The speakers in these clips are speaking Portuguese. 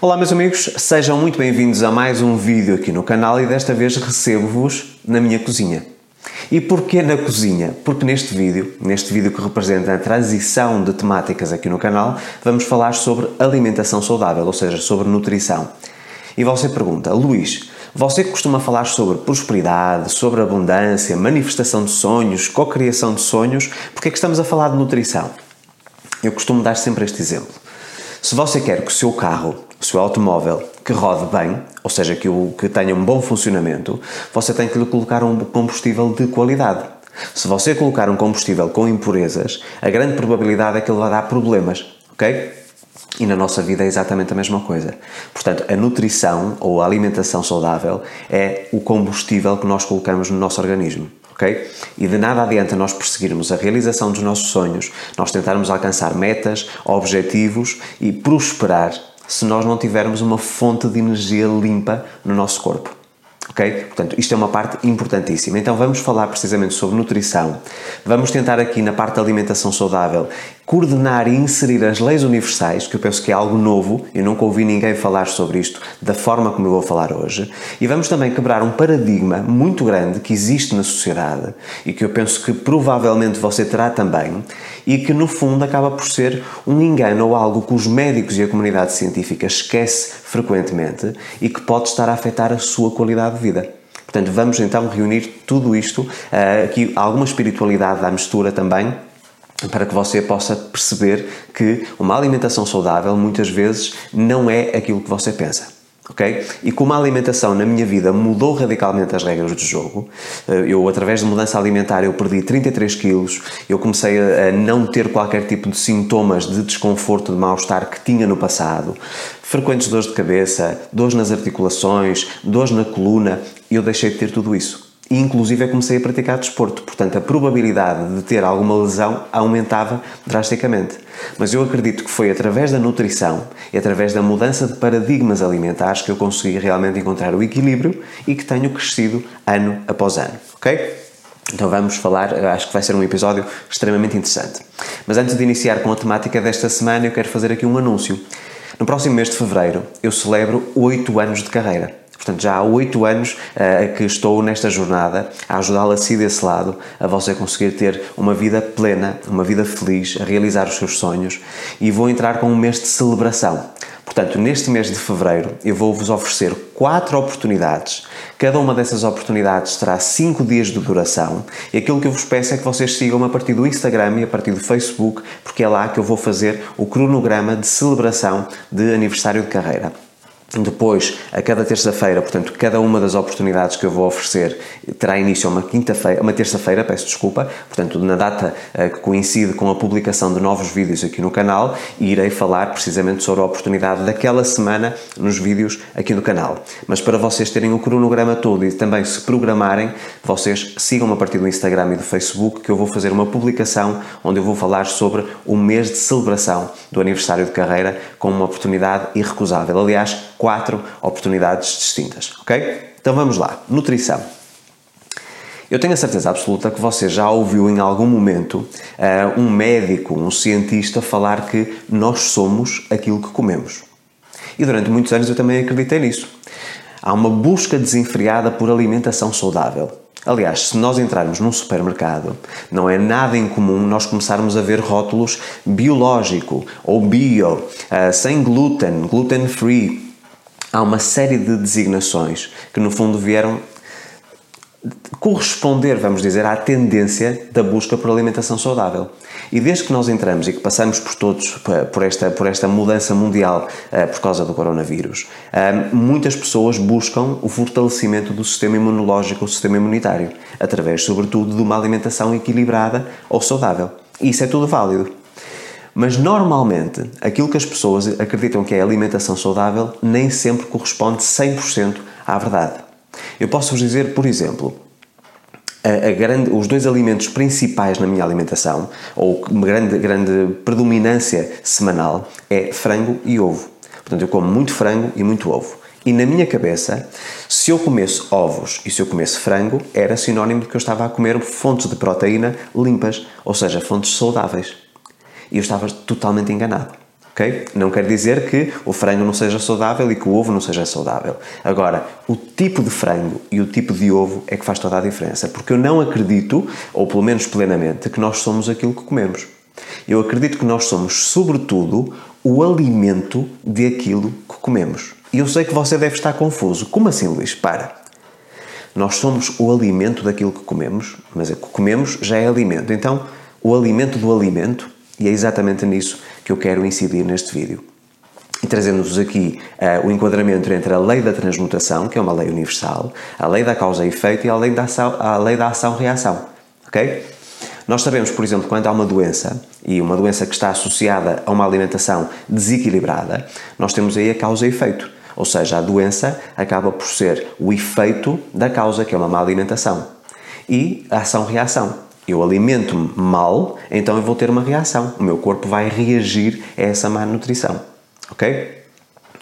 Olá meus amigos, sejam muito bem-vindos a mais um vídeo aqui no canal e desta vez recebo-vos na minha cozinha. E porquê na cozinha? Porque neste vídeo, neste vídeo que representa a transição de temáticas aqui no canal, vamos falar sobre alimentação saudável, ou seja, sobre nutrição. E você pergunta, Luís, você costuma falar sobre prosperidade, sobre abundância, manifestação de sonhos, cocriação de sonhos, porquê é que estamos a falar de nutrição? Eu costumo dar sempre este exemplo. Se você quer que o seu carro, o seu automóvel, que rode bem, ou seja, que, o, que tenha um bom funcionamento, você tem que lhe colocar um combustível de qualidade. Se você colocar um combustível com impurezas, a grande probabilidade é que ele vai dar problemas, ok? E na nossa vida é exatamente a mesma coisa. Portanto, a nutrição ou a alimentação saudável é o combustível que nós colocamos no nosso organismo ok? E de nada adianta nós perseguirmos a realização dos nossos sonhos, nós tentarmos alcançar metas, objetivos e prosperar se nós não tivermos uma fonte de energia limpa no nosso corpo. Ok? Portanto, isto é uma parte importantíssima. Então, vamos falar precisamente sobre nutrição. Vamos tentar aqui na parte da alimentação saudável coordenar e inserir as leis universais, que eu penso que é algo novo, eu nunca ouvi ninguém falar sobre isto da forma como eu vou falar hoje, e vamos também quebrar um paradigma muito grande que existe na sociedade e que eu penso que provavelmente você terá também, e que no fundo acaba por ser um engano ou algo que os médicos e a comunidade científica esquece frequentemente e que pode estar a afetar a sua qualidade de vida. Portanto, vamos então reunir tudo isto, eh, aqui alguma espiritualidade à mistura também, para que você possa perceber que uma alimentação saudável muitas vezes não é aquilo que você pensa. Ok? E como a alimentação na minha vida mudou radicalmente as regras do jogo, eh, eu através de mudança alimentar eu perdi 33 quilos, eu comecei a não ter qualquer tipo de sintomas de desconforto, de mal-estar que tinha no passado, frequentes dores de cabeça, dores nas articulações, dores na coluna, eu deixei de ter tudo isso e inclusive comecei a praticar desporto, portanto a probabilidade de ter alguma lesão aumentava drasticamente. Mas eu acredito que foi através da nutrição e através da mudança de paradigmas alimentares que eu consegui realmente encontrar o equilíbrio e que tenho crescido ano após ano, ok? Então vamos falar, acho que vai ser um episódio extremamente interessante. Mas antes de iniciar com a temática desta semana, eu quero fazer aqui um anúncio. No próximo mês de fevereiro eu celebro 8 anos de carreira. Portanto, já há oito anos uh, que estou nesta jornada a ajudá-la a si desse lado, a você conseguir ter uma vida plena, uma vida feliz, a realizar os seus sonhos e vou entrar com um mês de celebração. Portanto, neste mês de fevereiro, eu vou-vos oferecer quatro oportunidades. Cada uma dessas oportunidades terá cinco dias de duração e aquilo que eu vos peço é que vocês sigam a partir do Instagram e a partir do Facebook, porque é lá que eu vou fazer o cronograma de celebração de aniversário de carreira. Depois, a cada terça-feira, portanto, cada uma das oportunidades que eu vou oferecer terá início a uma quinta-feira, uma terça-feira, peço desculpa, portanto, na data uh, que coincide com a publicação de novos vídeos aqui no canal, e irei falar precisamente sobre a oportunidade daquela semana nos vídeos aqui no canal. Mas para vocês terem o cronograma todo e também se programarem, vocês sigam a partir do Instagram e do Facebook que eu vou fazer uma publicação onde eu vou falar sobre o mês de celebração do aniversário de carreira com uma oportunidade irrecusável. Aliás, quatro oportunidades distintas, ok? Então vamos lá. Nutrição. Eu tenho a certeza absoluta que você já ouviu em algum momento uh, um médico, um cientista falar que nós somos aquilo que comemos. E durante muitos anos eu também acreditei nisso. Há uma busca desenfreada por alimentação saudável. Aliás, se nós entrarmos num supermercado, não é nada incomum nós começarmos a ver rótulos biológico ou bio, uh, sem glúten, gluten free, há uma série de designações que, no fundo, vieram corresponder, vamos dizer, à tendência da busca por alimentação saudável. E desde que nós entramos e que passamos por todos por esta, por esta mudança mundial uh, por causa do coronavírus, uh, muitas pessoas buscam o fortalecimento do sistema imunológico, o sistema imunitário, através, sobretudo, de uma alimentação equilibrada ou saudável. E isso é tudo válido. Mas normalmente, aquilo que as pessoas acreditam que é alimentação saudável nem sempre corresponde 100% à verdade. Eu posso vos dizer, por exemplo, a, a grande, os dois alimentos principais na minha alimentação, ou grande, grande predominância semanal, é frango e ovo. Portanto, eu como muito frango e muito ovo. E na minha cabeça, se eu comesse ovos e se eu comesse frango, era sinónimo de que eu estava a comer fontes de proteína limpas, ou seja, fontes saudáveis. E eu estava totalmente enganado. ok? Não quer dizer que o frango não seja saudável e que o ovo não seja saudável. Agora, o tipo de frango e o tipo de ovo é que faz toda a diferença, porque eu não acredito, ou pelo menos plenamente, que nós somos aquilo que comemos. Eu acredito que nós somos, sobretudo, o alimento de aquilo que comemos. E eu sei que você deve estar confuso. Como assim, Luís? Para. Nós somos o alimento daquilo que comemos, mas o que comemos já é alimento. Então, o alimento do alimento, e é exatamente nisso que eu quero incidir neste vídeo. E trazendo-vos aqui uh, o enquadramento entre a lei da transmutação, que é uma lei universal, a lei da causa e efeito e a lei da ação-reação. Ok? Nós sabemos, por exemplo, quando há uma doença, e uma doença que está associada a uma alimentação desequilibrada, nós temos aí a causa e efeito. Ou seja, a doença acaba por ser o efeito da causa, que é uma má alimentação. E a ação-reação. Eu alimento-me mal, então eu vou ter uma reação. O meu corpo vai reagir a essa má nutrição. Ok?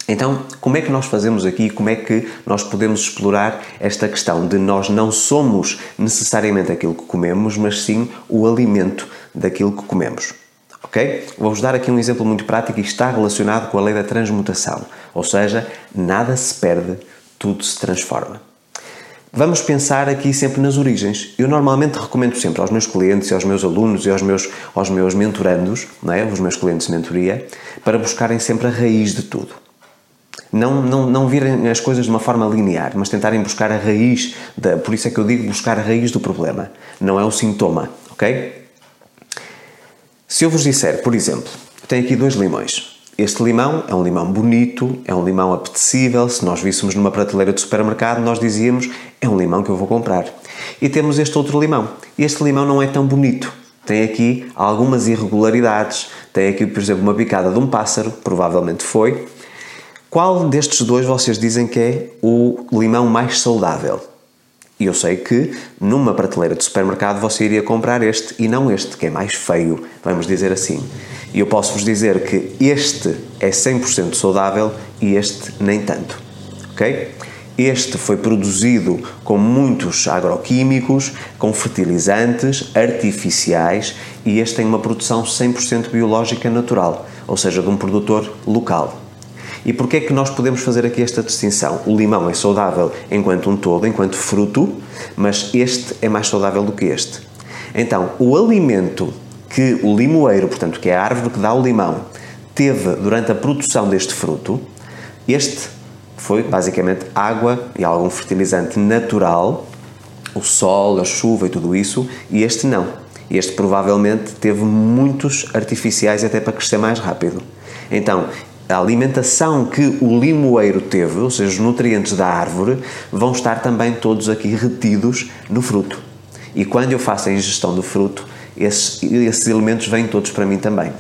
Então, como é que nós fazemos aqui? Como é que nós podemos explorar esta questão de nós não somos necessariamente aquilo que comemos, mas sim o alimento daquilo que comemos? Ok? Vou-vos dar aqui um exemplo muito prático e está relacionado com a lei da transmutação, ou seja, nada se perde, tudo se transforma. Vamos pensar aqui sempre nas origens. Eu normalmente recomendo sempre aos meus clientes aos meus alunos e aos meus, aos meus mentorandos, não é? os meus clientes de mentoria, para buscarem sempre a raiz de tudo. Não, não, não virem as coisas de uma forma linear, mas tentarem buscar a raiz, da, por isso é que eu digo buscar a raiz do problema, não é o sintoma, ok? Se eu vos disser, por exemplo, tenho aqui dois limões. Este limão é um limão bonito, é um limão apetecível. Se nós víssemos numa prateleira de supermercado, nós dizíamos é um limão que eu vou comprar. E temos este outro limão. Este limão não é tão bonito. Tem aqui algumas irregularidades. Tem aqui, por exemplo, uma picada de um pássaro, provavelmente foi. Qual destes dois vocês dizem que é o limão mais saudável? E eu sei que numa prateleira de supermercado você iria comprar este e não este, que é mais feio, vamos dizer assim. E eu posso vos dizer que este é 100% saudável e este nem tanto. Ok? Este foi produzido com muitos agroquímicos, com fertilizantes artificiais e este tem uma produção 100% biológica natural, ou seja, de um produtor local. E porquê é que nós podemos fazer aqui esta distinção? O limão é saudável enquanto um todo, enquanto fruto, mas este é mais saudável do que este. Então, o alimento que o limoeiro, portanto, que é a árvore que dá o limão, teve durante a produção deste fruto, este foi basicamente água e algum fertilizante natural, o sol, a chuva e tudo isso, e este não. Este provavelmente teve muitos artificiais até para crescer mais rápido. Então, a alimentação que o limoeiro teve, ou seja, os nutrientes da árvore, vão estar também todos aqui retidos no fruto. E quando eu faço a ingestão do fruto, esses, esses elementos vêm todos para mim também.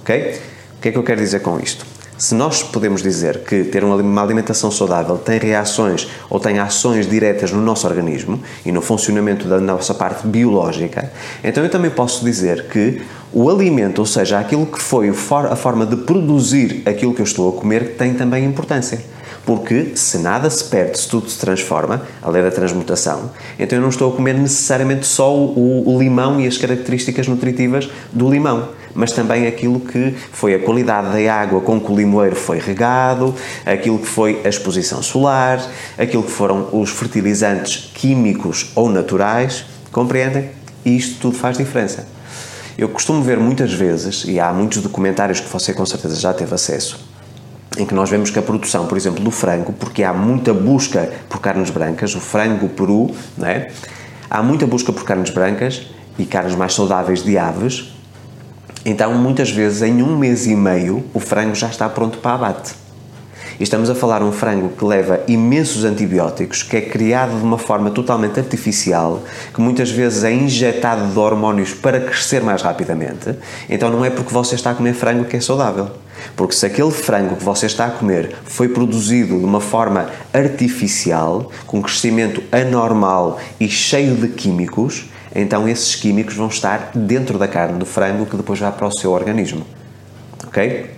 Ok? O que é que eu quero dizer com isto? Se nós podemos dizer que ter uma alimentação saudável tem reações ou tem ações diretas no nosso organismo e no funcionamento da nossa parte biológica, então eu também posso dizer que o alimento, ou seja, aquilo que foi a forma de produzir aquilo que eu estou a comer, tem também importância. Porque se nada se perde, se tudo se transforma, a lei da transmutação, então eu não estou a comer necessariamente só o, o limão e as características nutritivas do limão mas também aquilo que foi a qualidade da água com que o limoeiro foi regado, aquilo que foi a exposição solar, aquilo que foram os fertilizantes químicos ou naturais, compreendem? E isto tudo faz diferença. Eu costumo ver muitas vezes, e há muitos documentários que você com certeza já teve acesso, em que nós vemos que a produção, por exemplo, do frango, porque há muita busca por carnes brancas, o frango, o peru, não é? há muita busca por carnes brancas e carnes mais saudáveis de aves, então muitas vezes em um mês e meio o frango já está pronto para abate. E estamos a falar um frango que leva imensos antibióticos, que é criado de uma forma totalmente artificial, que muitas vezes é injetado de hormónios para crescer mais rapidamente. Então não é porque você está a comer frango que é saudável. Porque se aquele frango que você está a comer foi produzido de uma forma artificial, com crescimento anormal e cheio de químicos, então esses químicos vão estar dentro da carne do frango que depois vai para o seu organismo. Ok?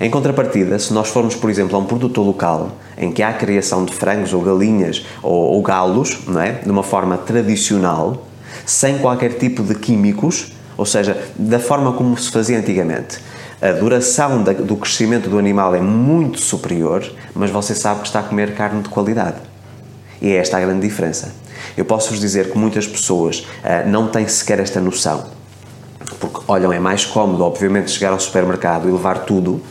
Em contrapartida, se nós formos, por exemplo, a um produtor local em que há a criação de frangos ou galinhas ou, ou galos, não é? de uma forma tradicional, sem qualquer tipo de químicos, ou seja, da forma como se fazia antigamente. A duração do crescimento do animal é muito superior, mas você sabe que está a comer carne de qualidade. E é esta a grande diferença. Eu posso vos dizer que muitas pessoas uh, não têm sequer esta noção. Porque, olham, é mais cómodo, obviamente, chegar ao supermercado e levar tudo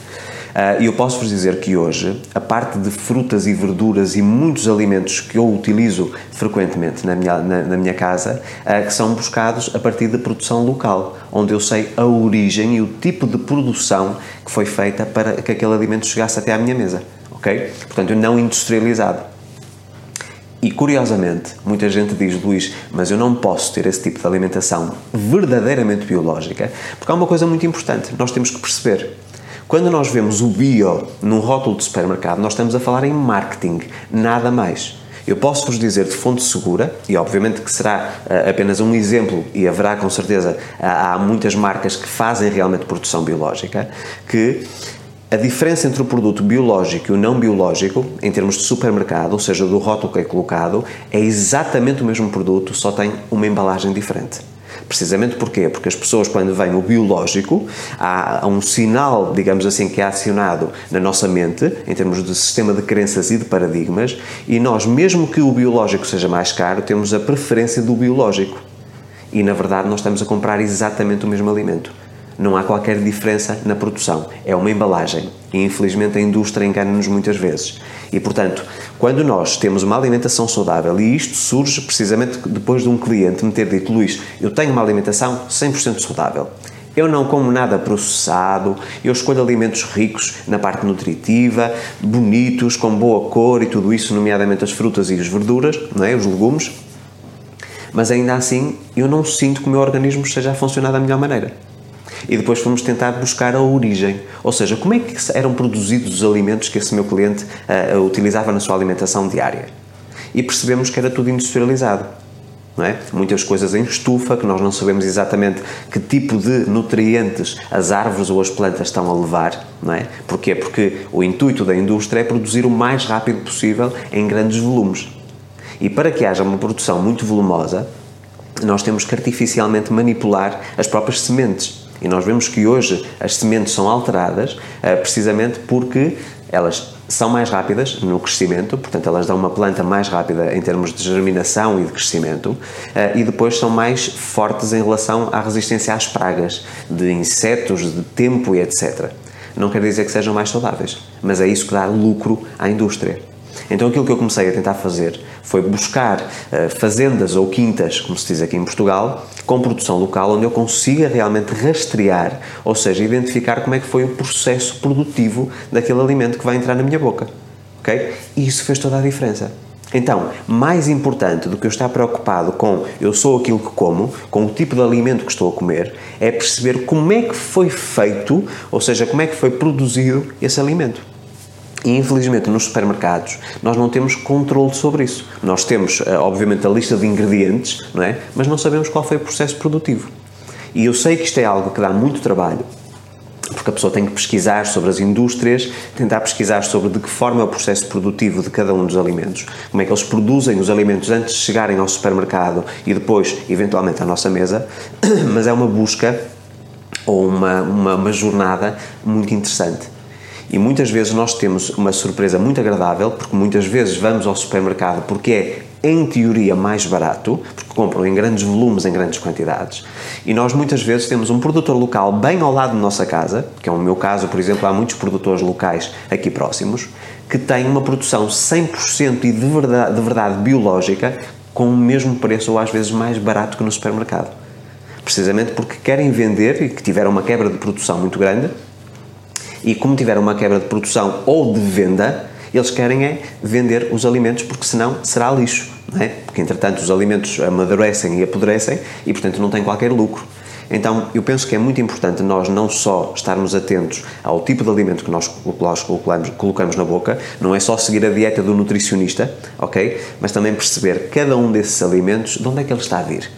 e eu posso vos dizer que hoje a parte de frutas e verduras e muitos alimentos que eu utilizo frequentemente na minha, na, na minha casa, ah, que são buscados a partir de produção local, onde eu sei a origem e o tipo de produção que foi feita para que aquele alimento chegasse até à minha mesa, ok? Portanto, não industrializado. E curiosamente, muita gente diz, Luís, mas eu não posso ter esse tipo de alimentação verdadeiramente biológica, porque há uma coisa muito importante, nós temos que perceber. Quando nós vemos o bio num rótulo de supermercado, nós estamos a falar em marketing, nada mais. Eu posso vos dizer de fonte segura, e obviamente que será uh, apenas um exemplo, e haverá com certeza, uh, há muitas marcas que fazem realmente produção biológica, que a diferença entre o produto biológico e o não biológico, em termos de supermercado, ou seja, do rótulo que é colocado, é exatamente o mesmo produto, só tem uma embalagem diferente. Precisamente porquê? Porque as pessoas, quando vêm o biológico, há um sinal, digamos assim, que é acionado na nossa mente, em termos de sistema de crenças e de paradigmas, e nós, mesmo que o biológico seja mais caro, temos a preferência do biológico. E na verdade, nós estamos a comprar exatamente o mesmo alimento. Não há qualquer diferença na produção. É uma embalagem. E infelizmente a indústria engana-nos muitas vezes. E portanto, quando nós temos uma alimentação saudável, e isto surge precisamente depois de um cliente me ter dito: Luís, eu tenho uma alimentação 100% saudável. Eu não como nada processado, eu escolho alimentos ricos na parte nutritiva, bonitos, com boa cor e tudo isso, nomeadamente as frutas e as verduras, não é? os legumes. Mas ainda assim, eu não sinto que o meu organismo esteja a funcionar da melhor maneira e depois fomos tentar buscar a origem, ou seja, como é que eram produzidos os alimentos que esse meu cliente uh, utilizava na sua alimentação diária. E percebemos que era tudo industrializado. É? Muitas coisas em estufa que nós não sabemos exatamente que tipo de nutrientes as árvores ou as plantas estão a levar, não é? Porquê? Porque o intuito da indústria é produzir o mais rápido possível em grandes volumes. E para que haja uma produção muito volumosa, nós temos que artificialmente manipular as próprias sementes. E nós vemos que hoje as sementes são alteradas uh, precisamente porque elas são mais rápidas no crescimento, portanto, elas dão uma planta mais rápida em termos de germinação e de crescimento, uh, e depois são mais fortes em relação à resistência às pragas, de insetos, de tempo e etc. Não quer dizer que sejam mais saudáveis, mas é isso que dá lucro à indústria. Então aquilo que eu comecei a tentar fazer foi buscar uh, fazendas ou quintas, como se diz aqui em Portugal, com produção local, onde eu consiga realmente rastrear, ou seja, identificar como é que foi o processo produtivo daquele alimento que vai entrar na minha boca. Ok? E isso fez toda a diferença. Então, mais importante do que eu estar preocupado com eu sou aquilo que como, com o tipo de alimento que estou a comer, é perceber como é que foi feito, ou seja, como é que foi produzido esse alimento. E infelizmente nos supermercados nós não temos controle sobre isso. Nós temos, eh, obviamente, a lista de ingredientes, não é? Mas não sabemos qual foi o processo produtivo. E eu sei que isto é algo que dá muito trabalho, porque a pessoa tem que pesquisar sobre as indústrias, tentar pesquisar sobre de que forma é o processo produtivo de cada um dos alimentos, como é que eles produzem os alimentos antes de chegarem ao supermercado e depois, eventualmente, à nossa mesa, mas é uma busca ou uma, uma, uma jornada muito interessante. E muitas vezes nós temos uma surpresa muito agradável, porque muitas vezes vamos ao supermercado porque é em teoria mais barato, porque compram em grandes volumes, em grandes quantidades, e nós muitas vezes temos um produtor local bem ao lado da nossa casa, que é o meu caso, por exemplo, há muitos produtores locais aqui próximos, que têm uma produção 100% e de verdade, de verdade biológica, com o mesmo preço ou às vezes mais barato que no supermercado. Precisamente porque querem vender e que tiveram uma quebra de produção muito grande e como tiveram uma quebra de produção ou de venda, eles querem é vender os alimentos porque senão será lixo, é? Porque entretanto os alimentos amadurecem e apodrecem e portanto não tem qualquer lucro. Então, eu penso que é muito importante nós não só estarmos atentos ao tipo de alimento que nós colocamos, colocamos na boca, não é só seguir a dieta do nutricionista, ok? Mas também perceber cada um desses alimentos, de onde é que ele está a vir.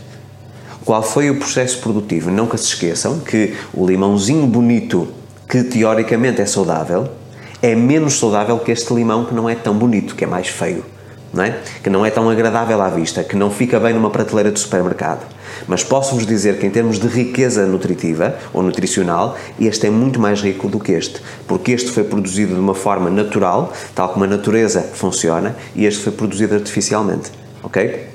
Qual foi o processo produtivo? Nunca se esqueçam que o limãozinho bonito que teoricamente é saudável, é menos saudável que este limão que não é tão bonito, que é mais feio, não é? Que não é tão agradável à vista, que não fica bem numa prateleira de supermercado. Mas posso-vos dizer que, em termos de riqueza nutritiva ou nutricional, este é muito mais rico do que este, porque este foi produzido de uma forma natural, tal como a natureza funciona, e este foi produzido artificialmente. Ok?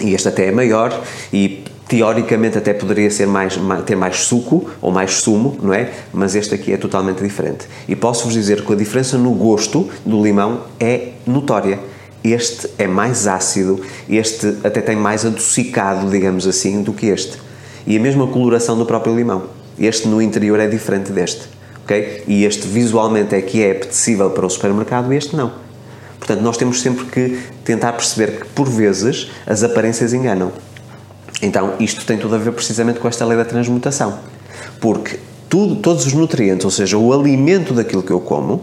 E este até é maior e teoricamente até poderia ser mais, ter mais suco ou mais sumo, não é? Mas este aqui é totalmente diferente. E posso-vos dizer que a diferença no gosto do limão é notória. Este é mais ácido, este até tem mais adocicado, digamos assim, do que este. E a mesma coloração do próprio limão. Este no interior é diferente deste, ok? E este visualmente é que é apetecível para o supermercado e este não. Portanto, nós temos sempre que tentar perceber que, por vezes, as aparências enganam. Então, isto tem tudo a ver precisamente com esta lei da transmutação. Porque tudo, todos os nutrientes, ou seja, o alimento daquilo que eu como,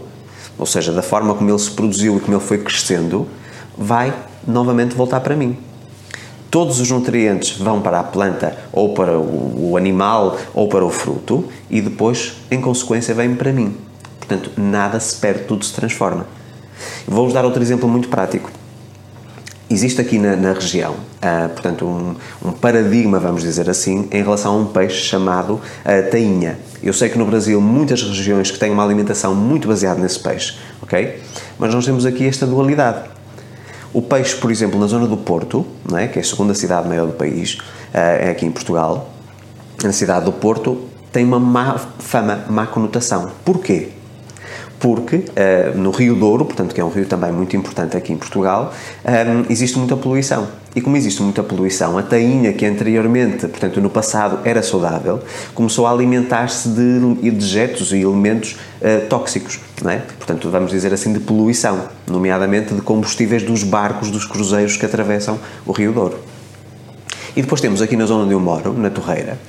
ou seja, da forma como ele se produziu e como ele foi crescendo, vai novamente voltar para mim. Todos os nutrientes vão para a planta, ou para o, animal, ou para o fruto, e depois, em consequência, vêm para mim. Portanto, nada se perde, tudo se transforma. Vou-vos dar outro exemplo muito prático. Existe aqui na, na região, uh, portanto, um, um, paradigma, vamos dizer assim, em relação a um peixe chamado uh, tainha. Eu sei que no Brasil muitas regiões que têm uma alimentação muito baseada nesse peixe, ok? Mas nós temos aqui esta dualidade. O peixe, por exemplo, na zona do Porto, não é? que é a segunda cidade maior do país, uh, é aqui em Portugal, na cidade do Porto, tem uma má fama, má conotação. Porquê? Porque uh, no Rio Douro, portanto que é um rio também muito importante aqui em Portugal, um, ehm, existe muita poluição. E como existe muita poluição, a tainha que anteriormente, portanto no passado era saudável, começou a alimentar-se de dejetos e elementos uh, tóxicos, é? Portanto, vamos dizer assim, de poluição, nomeadamente de combustíveis dos barcos, dos cruzeiros que atravessam o Rio Douro. E depois temos aqui na zona onde eu moro, na Torreira,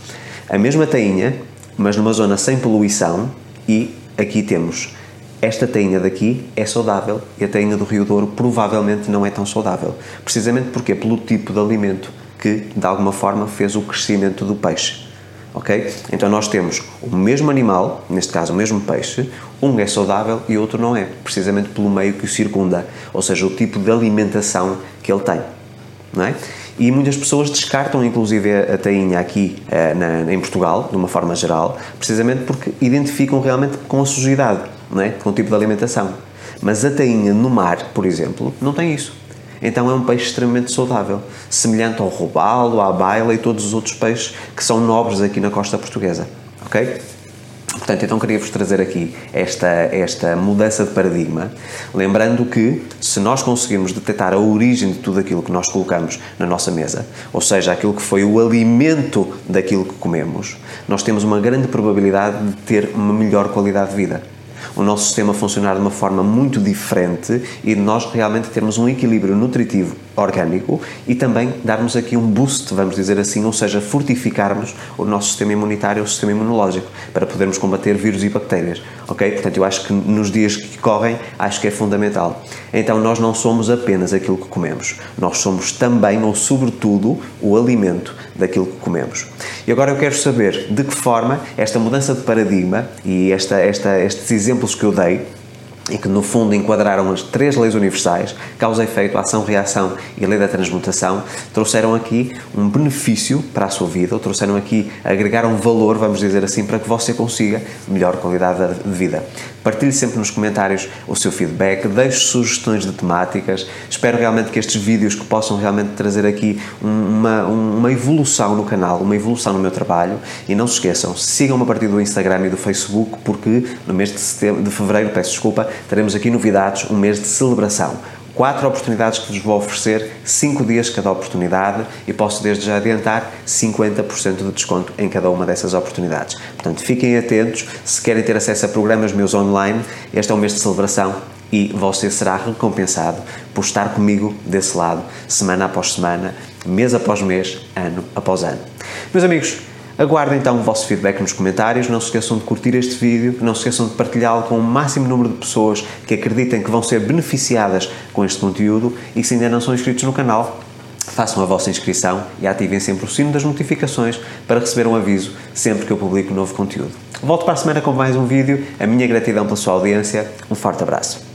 a mesma tainha, mas numa zona sem poluição e aqui temos esta tainha daqui é saudável e a tainha do Rio Douro provavelmente não é tão saudável. Precisamente porque pelo tipo de alimento que, de alguma forma, fez o crescimento do peixe. Ok? Então nós temos o mesmo animal, neste caso o mesmo peixe, um é saudável e outro não é, precisamente pelo meio que o circunda, ou seja, o tipo de alimentação que ele tem. Não é? E muitas pessoas descartam, inclusive, a tainha aqui eh, na, em Portugal, de uma forma geral, precisamente porque identificam realmente com a sujidade não é? com o tipo de alimentação. Mas a tainha no mar, por exemplo, não tem isso. Então é um peixe extremamente saudável, semelhante ao robalo, à baila e todos os outros peixes que são nobres aqui na costa portuguesa. Ok? Portanto, então queria-vos trazer aqui esta, esta mudança de paradigma, lembrando que se nós conseguirmos detectar a origem de tudo aquilo que nós colocamos na nossa mesa, ou seja, aquilo que foi o alimento daquilo que comemos, nós temos uma grande probabilidade de ter uma melhor qualidade de vida o nosso sistema funcionar de uma forma muito diferente e nós realmente termos um equilíbrio nutritivo orgânico e também darmos aqui um boost, vamos dizer assim, ou seja, fortificarmos o nosso sistema imunitário, o sistema imunológico, para podermos combater vírus e bactérias, ok? Portanto, eu acho que nos dias que correm, acho que é fundamental. Então, nós não somos apenas aquilo que comemos, nós somos também, ou sobretudo, o alimento daquilo que comemos. E agora eu quero saber de que forma esta mudança de paradigma e esta, esta, estes exemplos que eu dei e que no fundo enquadraram as três leis universais, causa, efeito, ação, reação e lei da transmutação, trouxeram aqui um benefício para a sua vida, ou trouxeram aqui, agregaram valor, vamos dizer assim, para que você consiga melhor qualidade de vida. Partilhe sempre nos comentários o seu feedback, deixe sugestões de temáticas. Espero realmente que estes vídeos que possam realmente trazer aqui uma, uma evolução no canal, uma evolução no meu trabalho. E não se esqueçam, sigam-me a partir do Instagram e do Facebook, porque no mês de, setembro, de fevereiro, peço desculpa, teremos aqui novidades, um mês de celebração quatro oportunidades que vos vou oferecer, 5 dias cada oportunidade e posso desde já adiantar 50% de desconto em cada uma dessas oportunidades. Portanto, fiquem atentos, se querem ter acesso a programas meus online, este é um mês de celebração e você será recompensado por estar comigo desse lado, semana após semana, mês após mês, ano após ano. Meus amigos, Aguardo então o vosso feedback nos comentários, não se esqueçam de curtir este vídeo, não se esqueçam de partilhá-lo com o máximo número de pessoas que acreditem que vão ser beneficiadas com este conteúdo. E se ainda não são inscritos no canal, façam a vossa inscrição e ativem sempre o sino das notificações para receber um aviso sempre que eu publico novo conteúdo. Volto para a semana com mais um vídeo, a minha gratidão pela sua audiência, um forte abraço.